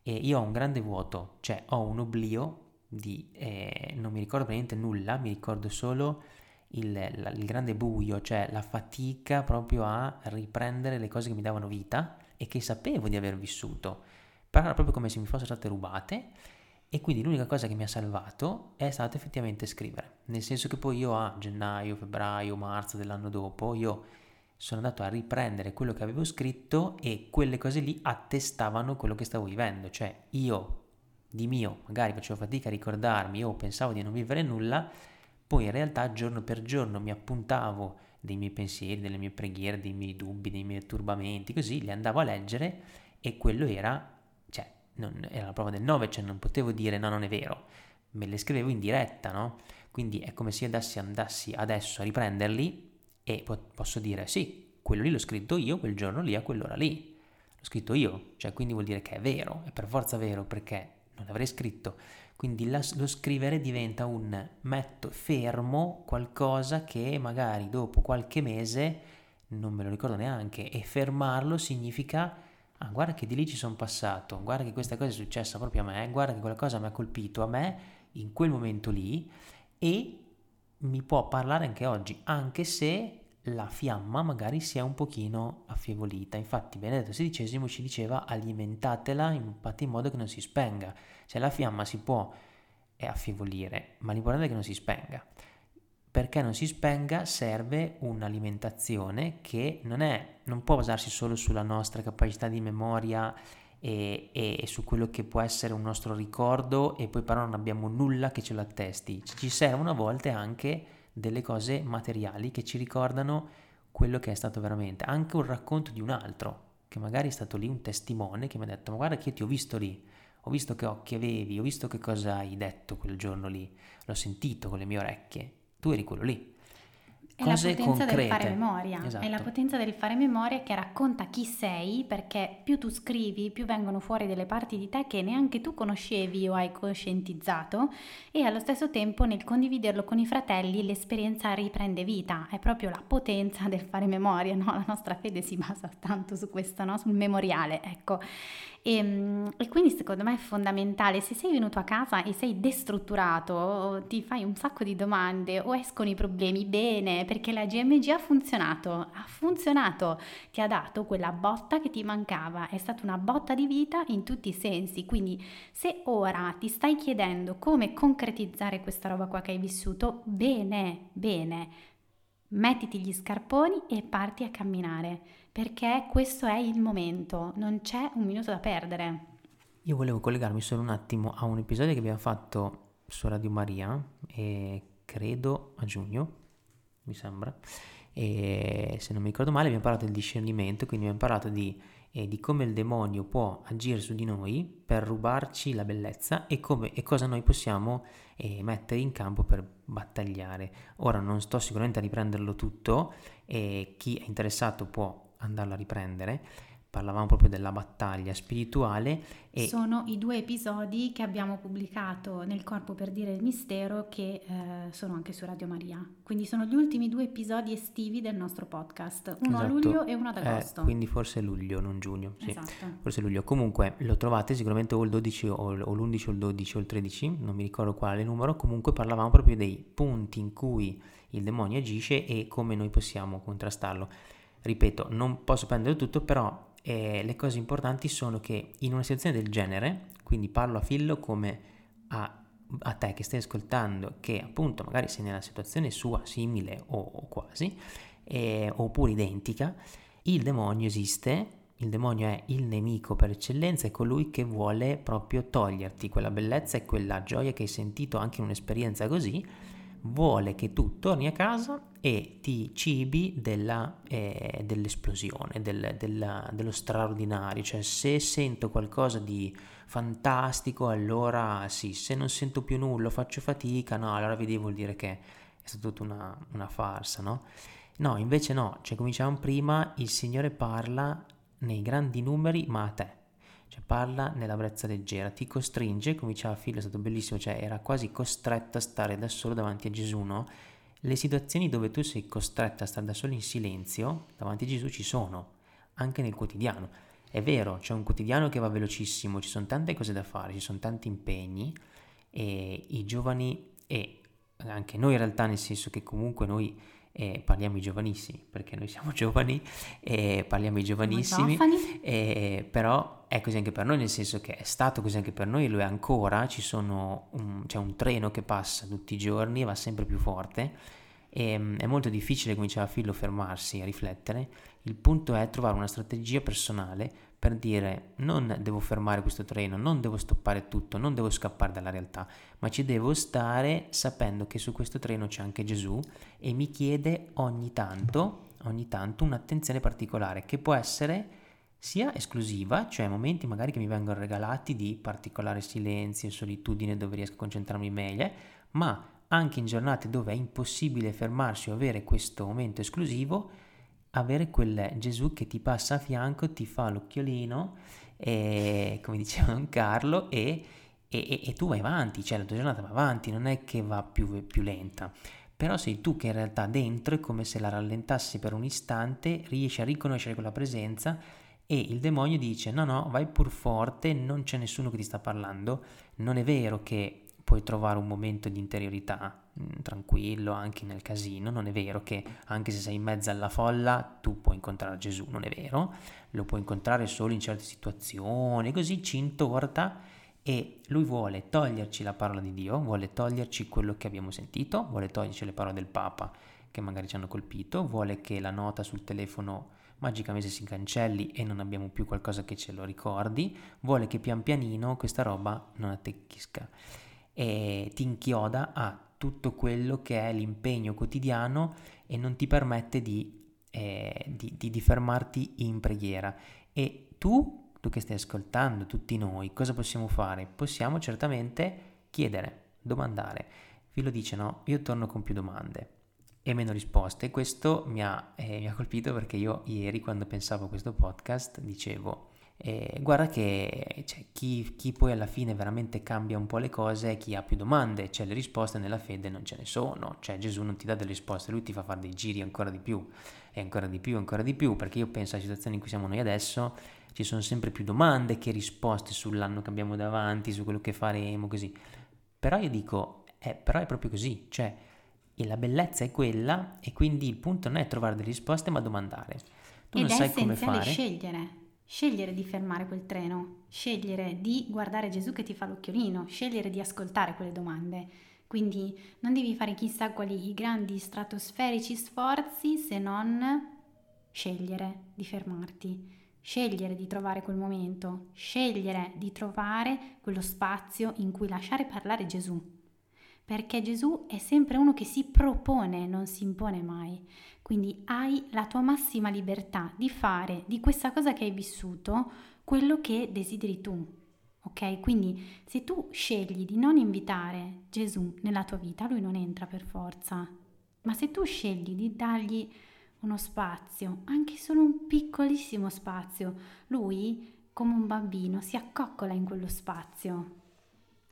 eh, io ho un grande vuoto, cioè ho un oblio di... Eh, non mi ricordo praticamente nulla, mi ricordo solo il, il grande buio, cioè la fatica proprio a riprendere le cose che mi davano vita e che sapevo di aver vissuto, però era proprio come se mi fossero state rubate e quindi l'unica cosa che mi ha salvato è stato effettivamente scrivere, nel senso che poi io a gennaio, febbraio, marzo dell'anno dopo, io sono andato a riprendere quello che avevo scritto e quelle cose lì attestavano quello che stavo vivendo, cioè io di mio magari facevo fatica a ricordarmi o pensavo di non vivere nulla, poi in realtà giorno per giorno mi appuntavo dei miei pensieri, delle mie preghiere, dei miei dubbi, dei miei turbamenti, così li andavo a leggere e quello era, non, era la prova del 9, cioè non potevo dire no, non è vero, me le scrivevo in diretta, no? Quindi è come se andassi, andassi adesso a riprenderli e po- posso dire sì, quello lì l'ho scritto io quel giorno lì a quell'ora lì. L'ho scritto io, cioè quindi vuol dire che è vero, è per forza vero perché non l'avrei scritto. Quindi la, lo scrivere diventa un metto fermo qualcosa che magari dopo qualche mese non me lo ricordo neanche e fermarlo significa ah guarda che di lì ci sono passato, guarda che questa cosa è successa proprio a me, guarda che quella cosa mi ha colpito a me in quel momento lì e mi può parlare anche oggi, anche se la fiamma magari si è un pochino affievolita. Infatti Benedetto XVI ci diceva alimentatela in, in modo che non si spenga. Cioè la fiamma si può eh, affievolire, ma l'importante è che non si spenga. Perché non si spenga serve un'alimentazione che non, è, non può basarsi solo sulla nostra capacità di memoria e, e, su quello che può essere un nostro ricordo e poi però non abbiamo nulla che ce lo attesti. Ci servono a volte anche delle cose materiali che ci ricordano quello che è stato veramente, anche un racconto di un altro, che magari è stato lì un testimone che mi ha detto ma guarda che ti ho visto lì, ho visto che occhi avevi, ho visto che cosa hai detto quel giorno lì, l'ho sentito con le mie orecchie, tu eri quello lì. È la potenza concrete. del fare memoria, esatto. è la Esatto. potenza del fare memoria che racconta chi sei, perché più tu scrivi, più vengono fuori delle parti di te che neanche tu conoscevi o hai coscientizzato e allo stesso tempo nel condividerlo con i fratelli l'esperienza riprende vita, è proprio la potenza del fare memoria, no? La nostra fede si basa tanto su questo, no? sul memoriale, ecco. E, mm, e, quindi secondo me è fondamentale, se sei venuto a casa e sei destrutturato, ti fai un sacco di domande o escono i problemi bene, perché la GMG ha funzionato, ha funzionato, ti ha dato quella botta che ti mancava, è stata una botta di vita in tutti i sensi, quindi se ora ti stai chiedendo come concretizzare questa roba qua che hai vissuto, bene, bene, mettiti gli scarponi e parti a camminare perché questo è il momento, non c'è un minuto da perdere. Io volevo collegarmi solo un attimo a un episodio che abbiamo fatto su Radio Maria, e credo a giugno, mi sembra, e se non mi ricordo male abbiamo parlato del discernimento, quindi abbiamo parlato di, eh, di come il demonio può agire su di noi per rubarci la bellezza e, come, e cosa noi possiamo eh, mettere in campo per battagliare. Ora non sto sicuramente a riprenderlo tutto chi è interessato può andarla a riprendere, parlavamo proprio della battaglia spirituale. E Sono i due episodi che abbiamo pubblicato nel Corpo per dire il mistero che eh, sono anche su Radio Maria. Quindi sono gli ultimi due episodi estivi del nostro podcast, uno Esatto. a luglio e uno ad eh, agosto. quindi forse luglio, non giugno. Sì. Esatto. Forse luglio. Comunque lo trovate sicuramente o il 12 o, o l'11 o il 12 o il 13, non mi ricordo quale numero. Comunque parlavamo proprio dei punti in cui il demonio agisce e come noi possiamo contrastarlo. Ripeto, non posso prendere tutto, però eh, le cose importanti sono che in una situazione del genere, quindi parlo a Fillo come a, a te che stai ascoltando, che appunto magari sei nella situazione sua simile o, o quasi, eh, oppure identica, il demonio esiste, il demonio è il nemico per eccellenza, è colui che vuole proprio toglierti quella bellezza e quella gioia che hai sentito anche in un'esperienza così, vuole che tu torni a casa e ti cibi della, eh, dell'esplosione, del, della, dello straordinario, cioè se sento qualcosa di fantastico allora sì, se non sento più nulla, faccio fatica, no, allora vedi vuol dire che è stata tutta una, una farsa, no? No, invece no, cioè cominciamo prima, il Signore parla nei grandi numeri ma a te, cioè parla nella brezza leggera, ti costringe, come diceva Phil, è stato bellissimo, cioè era quasi costretta a stare da solo davanti a Gesù, no? Le situazioni dove tu sei costretta a stare da solo in silenzio davanti a Gesù ci sono, anche nel quotidiano. È vero, c'è un quotidiano che va velocissimo, ci sono tante cose da fare, ci sono tanti impegni e i giovani e anche noi in realtà nel senso che comunque noi eh, parliamo i giovanissimi, perché noi siamo [laughs] giovani e parliamo i giovanissimi, Giovani. eh, però è così anche per noi, nel senso che è stato così anche per noi e lo è ancora, ci sono un- c'è un treno che passa tutti i giorni e va sempre più forte E, mm, è molto difficile, come diceva Fillo, fermarsi a riflettere. Il punto è trovare una strategia personale per dire non devo fermare questo treno, non devo stoppare tutto, non devo scappare dalla realtà, ma ci devo stare sapendo che su questo treno c'è anche Gesù e mi chiede ogni tanto, ogni tanto un'attenzione particolare che può essere sia esclusiva, cioè momenti magari che mi vengono regalati di particolare silenzio e solitudine dove riesco a concentrarmi meglio, ma anche in giornate dove è impossibile fermarsi o avere questo momento esclusivo, avere quel Gesù che ti passa a fianco, ti fa l'occhiolino, e, come diceva Don [laughs] Carlo, e, e, e, tu vai avanti, cioè la tua giornata va avanti, non è che va più, più lenta. Però sei tu che in realtà dentro è come se la rallentassi per un istante, riesci a riconoscere quella presenza e il demonio dice no no vai pur forte, non c'è nessuno che ti sta parlando, non è vero che puoi trovare un momento di interiorità mm, tranquillo anche nel casino, non è vero che anche se sei in mezzo alla folla tu puoi incontrare Gesù, non è vero, lo puoi incontrare solo in certe situazioni, così ci intorta e lui vuole toglierci la parola di Dio, vuole toglierci quello che abbiamo sentito, vuole toglierci le parole del Papa che magari ci hanno colpito, vuole che la nota sul telefono magicamente si cancelli e non abbiamo più qualcosa che ce lo ricordi, vuole che pian pianino questa roba non attecchisca. E ti inchioda a tutto quello che è l'impegno quotidiano e non ti permette di, eh, di, di, di fermarti in preghiera. E tu, tu che stai ascoltando, tutti noi, cosa possiamo fare? Possiamo certamente chiedere, domandare. Filo dice no, io torno con più domande e meno risposte. Questo mi ha, eh, mi ha colpito perché io ieri quando pensavo a questo podcast dicevo eh, guarda che cioè, chi, chi, poi alla fine veramente cambia un po' le cose è chi ha più domande, cioè le risposte nella fede non ce ne sono, cioè Gesù non ti dà delle risposte, lui ti fa fare dei giri ancora di più e ancora di più, ancora di più, perché io penso alla situazione in cui siamo noi adesso, ci sono sempre più domande che risposte sull'anno che abbiamo davanti, su quello che faremo, così. Però io dico, eh, però è proprio così, cioè e la bellezza è quella e quindi il punto non è trovare delle risposte ma domandare. Tu Ed non sai come fare. scegliere, scegliere di fermare quel treno, scegliere di guardare Gesù che ti fa l'occhiolino, scegliere di ascoltare quelle domande. Quindi non devi fare chissà quali grandi stratosferici sforzi se non scegliere di fermarti, scegliere di trovare quel momento, scegliere di trovare quello spazio in cui lasciare parlare Gesù. Perché Gesù è sempre uno che si propone, non si impone mai. Quindi hai la tua massima libertà di fare di questa cosa che hai vissuto quello che desideri tu. Ok? Quindi se tu scegli di non invitare Gesù nella tua vita, lui non entra per forza. Ma se tu scegli di dargli uno spazio, anche solo un piccolissimo spazio, lui, come un bambino, si accoccola in quello spazio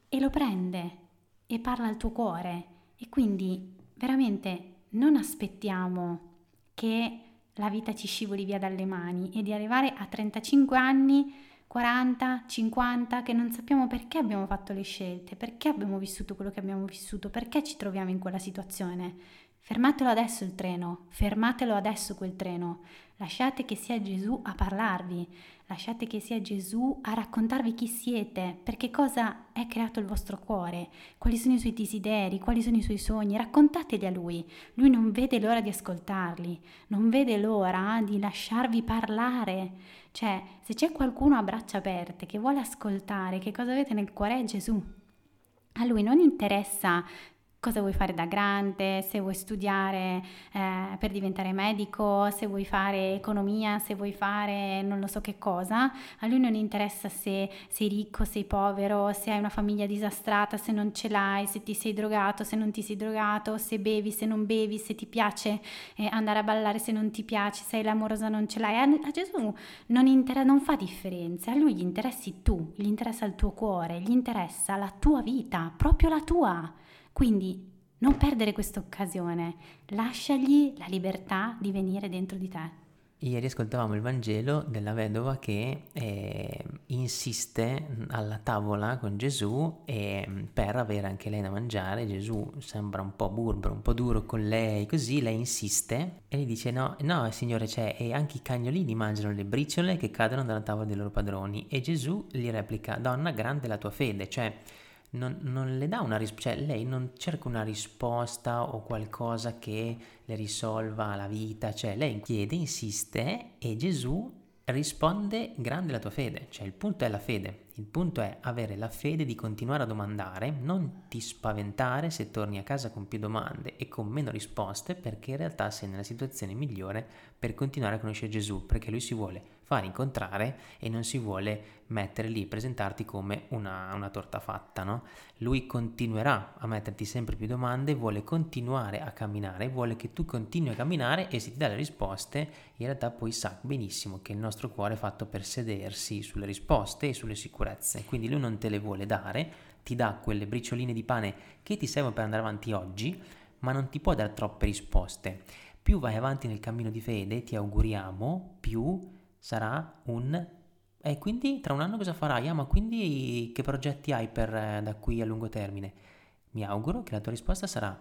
e lo prende e parla al tuo cuore e quindi veramente non aspettiamo che la vita ci scivoli via dalle mani e di arrivare a 35 anni, 40, 50, che non sappiamo perché abbiamo fatto le scelte, perché abbiamo vissuto quello che abbiamo vissuto, perché ci troviamo in quella situazione. Fermatelo adesso il treno, fermatelo adesso quel treno, lasciate che sia Gesù a parlarvi, lasciate che sia Gesù a raccontarvi chi siete, perché cosa è creato il vostro cuore, quali sono i suoi desideri, quali sono i suoi sogni, raccontateli a lui. Lui non vede l'ora di ascoltarli, non vede l'ora di lasciarvi parlare. Cioè, se c'è qualcuno a braccia aperte che vuole ascoltare che cosa avete nel cuore è Gesù. A lui non interessa cosa vuoi fare da grande, se vuoi studiare eh, per diventare medico, se vuoi fare economia, se vuoi fare non lo so che cosa. A lui non interessa se sei ricco, sei povero, se hai una famiglia disastrata, se non ce l'hai, se ti sei drogato, se non ti sei drogato, se bevi, se non bevi, se ti piace eh, andare a ballare, se non ti piace, se sei l'amorosa, non ce l'hai. A, Gesù non, inter- non fa differenza, a lui gli interessi tu, gli interessa il tuo cuore, gli interessa la tua vita, proprio la tua. Quindi non perdere questa occasione, lasciagli la libertà di venire dentro di te. Ieri ascoltavamo il Vangelo della vedova che eh, insiste alla tavola con Gesù e, per avere anche lei da mangiare. Gesù sembra un po' burbero, un po' duro con lei, così lei insiste e gli dice: No, no, signore, c'è, e anche i cagnolini mangiano le briciole che cadono dalla tavola dei loro padroni. E Gesù gli replica: Donna, grande la tua fede, cioè non, non le dà una risposta, cioè lei non cerca una risposta o qualcosa che le risolva la vita, cioè lei chiede, insiste e Gesù risponde grande la tua fede, cioè il punto è la fede, il punto è avere la fede di continuare a domandare, non ti spaventare se torni a casa con più domande e con meno risposte perché in realtà sei nella situazione migliore per continuare a conoscere Gesù, perché lui si vuole far incontrare e non si vuole mettere lì, presentarti come una, una torta fatta, no? Lui continuerà a metterti sempre più domande, vuole continuare a camminare, vuole che tu continui a camminare e se ti dà le risposte, in realtà poi sa benissimo che il nostro cuore è fatto per sedersi sulle risposte e sulle sicurezze, quindi lui non te le vuole dare, ti dà quelle bricioline di pane che ti servono per andare avanti oggi, ma non ti può dare troppe risposte. Più vai avanti nel cammino di fede, ti auguriamo, più sarà un... E quindi tra un anno cosa farai? Ah, ma quindi che progetti hai per eh, da qui a lungo termine? Mi auguro che la tua risposta sarà,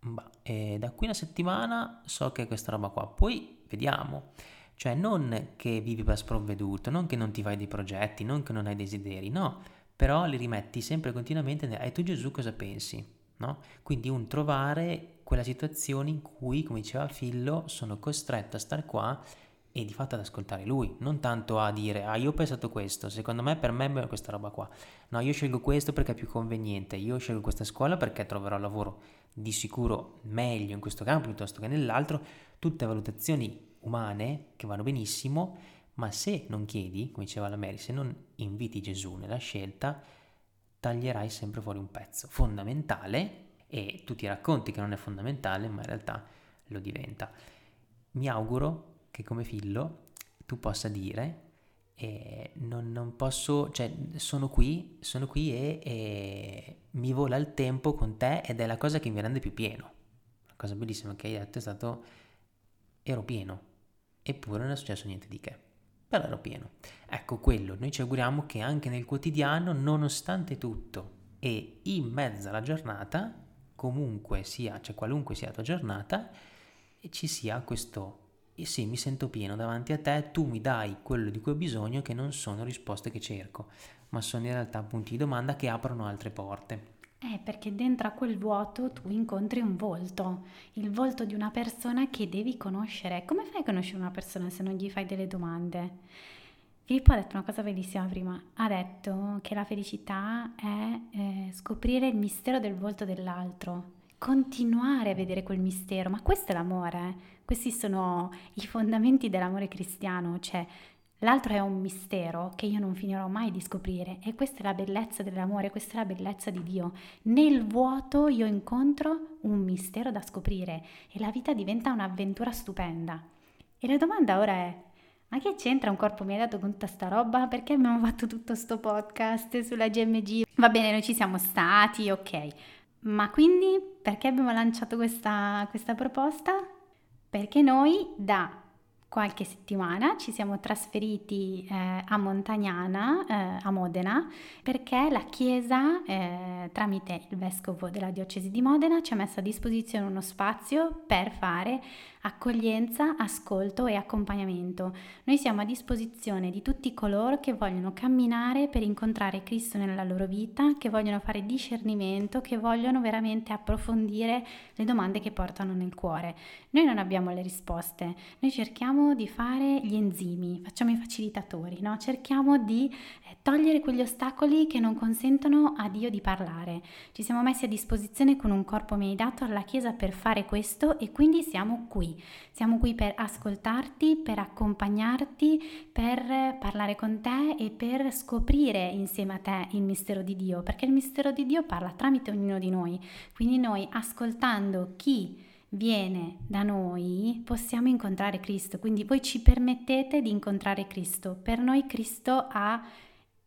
bah, eh, da qui una settimana so che è questa roba qua, poi vediamo. Cioè non che vivi per sprovveduto, non che non ti fai dei progetti, non che non hai desideri, no, però li rimetti sempre continuamente e tu Gesù cosa pensi? No? Quindi un trovare quella situazione in cui, come diceva Fillo, sono costretto a stare qua e di fatto ad ascoltare lui, non tanto a dire ah io ho pensato questo, secondo me per me è questa roba qua, no io scelgo questo perché è più conveniente, io scelgo questa scuola perché troverò lavoro di sicuro meglio in questo campo piuttosto che nell'altro, tutte valutazioni umane che vanno benissimo, ma se non chiedi, come diceva la Mary, se non inviti Gesù nella scelta, taglierai sempre fuori un pezzo fondamentale e tu ti racconti che non è fondamentale, ma in realtà lo diventa. Mi auguro che come figlio tu possa dire eh, non, non, posso, cioè sono qui, sono qui e, e, mi vola il tempo con te ed è la cosa che mi rende più pieno. La cosa bellissima che hai detto è stato ero pieno, eppure non è successo niente di che. Però ero pieno. Ecco quello, noi ci auguriamo che anche nel quotidiano, nonostante tutto e in mezzo alla giornata, comunque sia, cioè qualunque sia la tua giornata, ci sia questo e sì, mi sento pieno davanti a te, tu mi dai quello di cui ho bisogno che non sono risposte che cerco, ma sono in realtà punti di domanda che aprono altre porte. Eh, perché dentro a quel vuoto tu incontri un volto, il volto di una persona che devi conoscere. Come fai a conoscere una persona se non gli fai delle domande? Filippo ha detto una cosa bellissima prima, ha detto che la felicità è eh, scoprire il mistero del volto dell'altro, continuare a vedere quel mistero, ma questo è l'amore. Questi sono i fondamenti dell'amore cristiano, cioè l'altro è un mistero che io non finirò mai di scoprire e questa è la bellezza dell'amore, questa è la bellezza di Dio. Nel vuoto io incontro un mistero da scoprire e la vita diventa un'avventura stupenda. E la domanda ora è, ma che c'entra un corpo mi hai dato con tutta sta roba? Perché abbiamo fatto tutto sto podcast sulla GMG? Va bene, noi ci siamo stati, ok. Ma quindi perché abbiamo lanciato questa, questa proposta? perché noi da qualche settimana ci siamo trasferiti eh, a Montagnana, eh, a Modena, perché la Chiesa, eh, tramite il Vescovo della Diocesi di Modena, ci ha messo a disposizione uno spazio per fare accoglienza, ascolto e accompagnamento. Noi siamo a disposizione di tutti coloro che vogliono camminare per incontrare Cristo nella loro vita, che vogliono fare discernimento, che vogliono veramente approfondire le domande che portano nel cuore. Noi non abbiamo le risposte, noi cerchiamo di fare gli enzimi, facciamo i facilitatori, no? cerchiamo di eh, togliere quegli ostacoli che non consentono a Dio di parlare. Ci siamo messi a disposizione con un corpo mi hai dato alla Chiesa per fare questo e quindi siamo qui. Siamo qui per ascoltarti, per accompagnarti, per parlare con te e per scoprire insieme a te il mistero di Dio, perché il mistero di Dio parla tramite ognuno di noi. Quindi noi ascoltando chi viene da noi possiamo incontrare Cristo, quindi voi ci permettete di incontrare Cristo. Per noi Cristo ha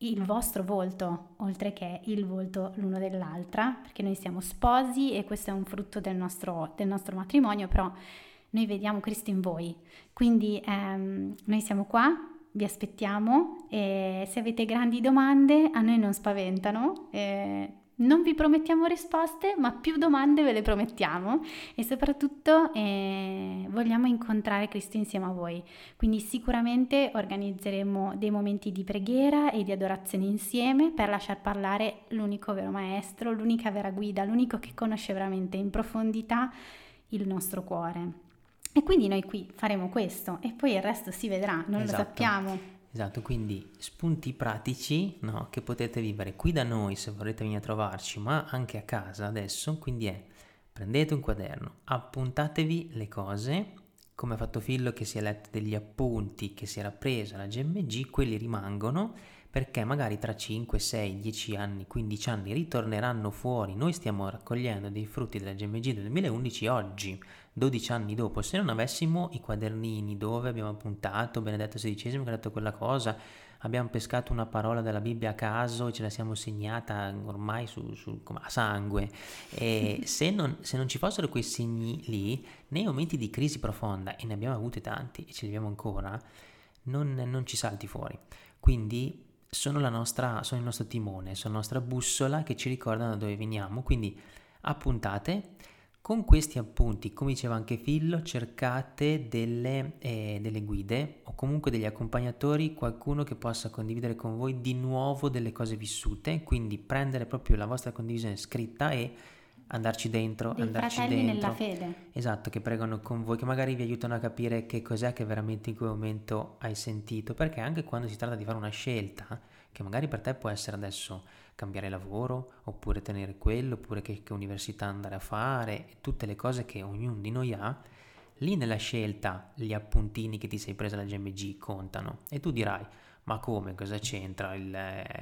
il vostro volto, oltre che il volto l'uno dell'altra, perché noi siamo sposi e questo è un frutto del nostro, del nostro matrimonio, però noi vediamo Cristo in voi. Quindi ehm, noi siamo qua, vi aspettiamo e se avete grandi domande a noi non spaventano. Eh, Non vi promettiamo risposte, ma più domande ve le promettiamo e soprattutto eh, vogliamo incontrare Cristo insieme a voi. Quindi sicuramente organizzeremo dei momenti di preghiera e di adorazione insieme per lasciar parlare l'unico vero maestro, l'unica vera guida, l'unico che conosce veramente in profondità il nostro cuore. E quindi noi qui faremo questo e poi il resto si vedrà, non Esatto. lo sappiamo. Esatto, quindi spunti pratici no, che potete vivere qui da noi se vorrete venire a trovarci, ma anche a casa adesso. Quindi è prendete un quaderno, appuntatevi le cose, come ha fatto Fillo che si è letto degli appunti che si era preso alla GMG, quelli rimangono perché magari tra 5, 6, 10 anni, 15 anni ritorneranno fuori. Noi stiamo raccogliendo dei frutti della GMG del 2011 oggi, 12 anni dopo. Se non avessimo i quadernini dove abbiamo appuntato Benedetto XVI che ha detto quella cosa, abbiamo pescato una parola della Bibbia a caso e ce la siamo segnata ormai su, su- a sangue. E [laughs] se, non, se non ci fossero quei segni lì, nei momenti di crisi profonda, e ne abbiamo avuti tanti e ce li abbiamo ancora, non, non ci salti fuori. Quindi sono, la nostra, sono il nostro timone, sono la nostra bussola che ci ricordano da dove veniamo. Quindi appuntate. Con questi appunti, come diceva anche Fillo, cercate delle, eh, delle guide o comunque degli accompagnatori, qualcuno che possa condividere con voi di nuovo delle cose vissute, quindi prendere proprio la vostra condivisione scritta e andarci dentro, Dei andarci fratelli dentro. nella fede. Esatto, che pregano con voi, che magari vi aiutano a capire che cos'è che veramente in quel momento hai sentito, perché anche quando si tratta di fare una scelta, che magari per te può essere adesso cambiare lavoro, oppure tenere quello, oppure che, che università andare a fare, tutte le cose che ognuno di noi ha, lì nella scelta gli appuntini che ti sei presa alla GMG contano e tu dirai, ma come, cosa c'entra il,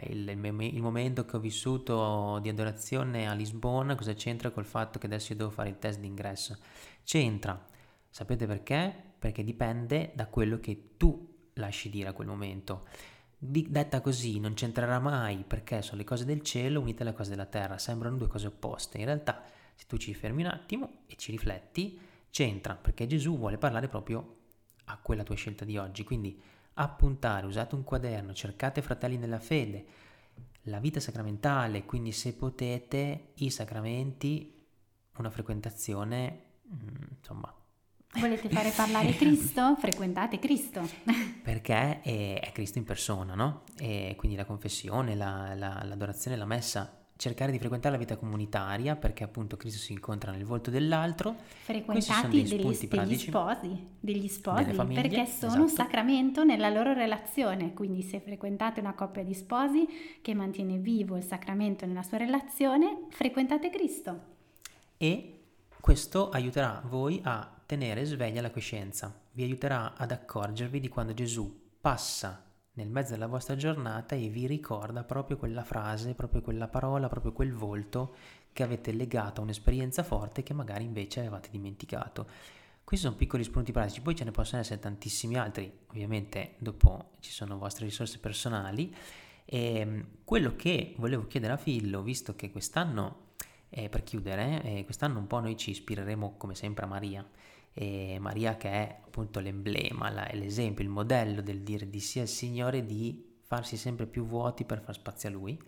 il- il momento che ho vissuto di adorazione a Lisbona, cosa c'entra col fatto che adesso io devo fare il test d'ingresso? C'entra, sapete perché? Perché dipende da quello che tu lasci dire a quel momento. Detta così non c'entrerà mai perché sono le cose del cielo unite alle cose della terra, sembrano due cose opposte. In realtà, se tu ci fermi un attimo e ci rifletti, c'entra perché Gesù vuole parlare proprio a quella tua scelta di oggi. Quindi appuntare, usate un quaderno, cercate fratelli nella fede, la vita sacramentale, quindi se potete i sacramenti, una frequentazione, mm, insomma, Volete fare [laughs] parlare Cristo? Frequentate Cristo. [laughs] perché è, è Cristo in persona, no? E quindi la confessione, la- la- l'adorazione, la messa, cercare di frequentare la vita comunitaria perché appunto Cristo si incontra nel volto dell'altro. Dei degli, degli pratici. sposi, degli sposi, famiglie, perché sono un esatto. sacramento nella loro relazione. Quindi se frequentate una coppia di sposi che mantiene vivo il sacramento nella sua relazione, frequentate Cristo. e questo aiuterà voi a tenere sveglia la coscienza, vi aiuterà ad accorgervi di quando Gesù passa nel mezzo della vostra giornata e vi ricorda proprio quella frase, proprio quella parola, proprio quel volto che avete legato a un'esperienza forte che magari invece avevate dimenticato. Questi sono piccoli spunti pratici, poi ce ne possono essere tantissimi altri, ovviamente dopo ci sono vostre risorse personali. E mm, quello che volevo chiedere a Fillo, visto che quest'anno e per chiudere, eh, quest'anno un po' noi ci ispireremo come sempre a Maria. E Maria che è appunto l'emblema, la- l'esempio, il modello del dire di sì al Signore di farsi sempre più vuoti per far spazio a Lui.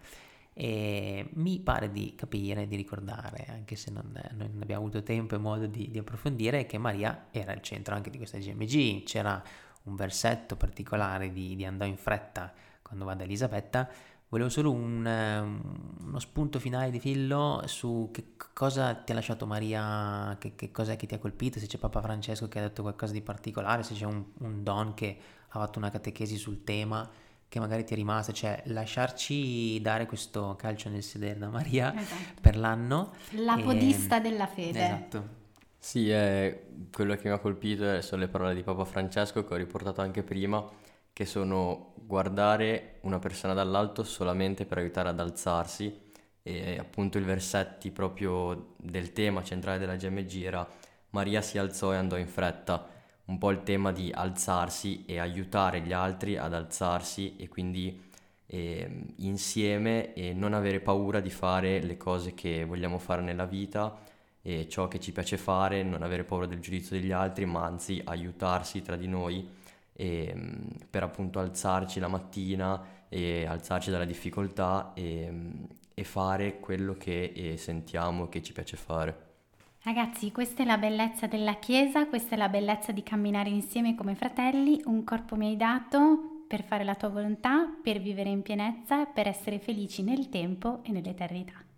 E mi pare di capire, di ricordare, anche se non, non abbiamo avuto tempo e modo di, di approfondire, che Maria era il centro anche di questa GMG. C'era un versetto particolare di, di Andò in fretta quando va da Elisabetta Volevo solo un, eh, uno spunto finale di Fillo su che cosa ti ha lasciato Maria, che, che cosa è che ti ha colpito, se c'è Papa Francesco che ha detto qualcosa di particolare, se c'è un, un don che ha fatto una catechesi sul tema che magari ti è rimasto, cioè lasciarci dare questo calcio nel sedere da Maria Esatto. per l'anno. La E- podista della fede. Esatto. Sì, è quello che mi ha colpito eh, sono le parole di Papa Francesco che ho riportato anche prima, che sono guardare una persona dall'alto solamente per aiutare ad alzarsi e appunto i versetti proprio del tema centrale della GMG era Maria si alzò e andò in fretta, un po' il tema di alzarsi e aiutare gli altri ad alzarsi e quindi ehm, insieme e non avere paura di fare le cose che vogliamo fare nella vita e ciò che ci piace fare, non avere paura del giudizio degli altri, ma anzi aiutarsi tra di noi e, mm, per appunto alzarci la mattina e alzarci dalla difficoltà e, e fare quello che eh, sentiamo che ci piace fare. Ragazzi, questa è la bellezza della Chiesa, questa è la bellezza di camminare insieme come fratelli, un corpo mi hai dato per fare la tua volontà, per vivere in pienezza, per essere felici nel tempo e nell'eternità.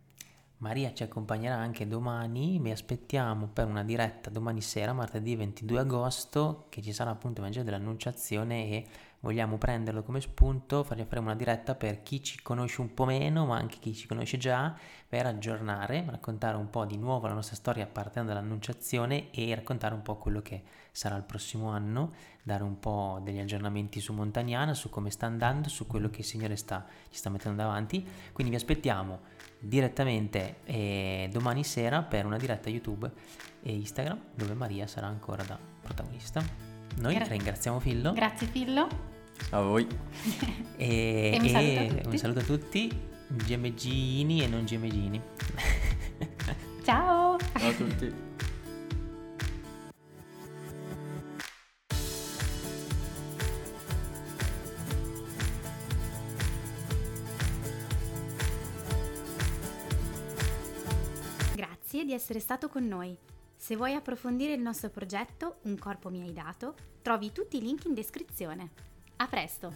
Maria ci accompagnerà anche domani, vi aspettiamo per una diretta domani sera, martedì 22 agosto, che ci sarà appunto il Vangelo dell'Annunciazione e vogliamo prenderlo come spunto, fargli fare una diretta per chi ci conosce un po' meno, ma anche chi ci conosce già, per aggiornare, raccontare un po' di nuovo la nostra storia partendo dall'Annunciazione e raccontare un po' quello che sarà il prossimo anno, dare un po' degli aggiornamenti su Montagnana, su come sta andando, su quello che il Signore sta, ci sta mettendo davanti. Quindi vi aspettiamo direttamente eh, domani sera per una diretta YouTube e Instagram dove Maria sarà ancora da protagonista. Noi Gra- ringraziamo Fillo. Grazie Fillo. A voi. [laughs] e, e, un, saluto un saluto a tutti, gemegini e non gemegini. [laughs] Ciao. Ciao a tutti. Grazie di essere stato con noi. Se vuoi approfondire il nostro progetto Un corpo mi hai dato, trovi tutti i link in descrizione. A presto!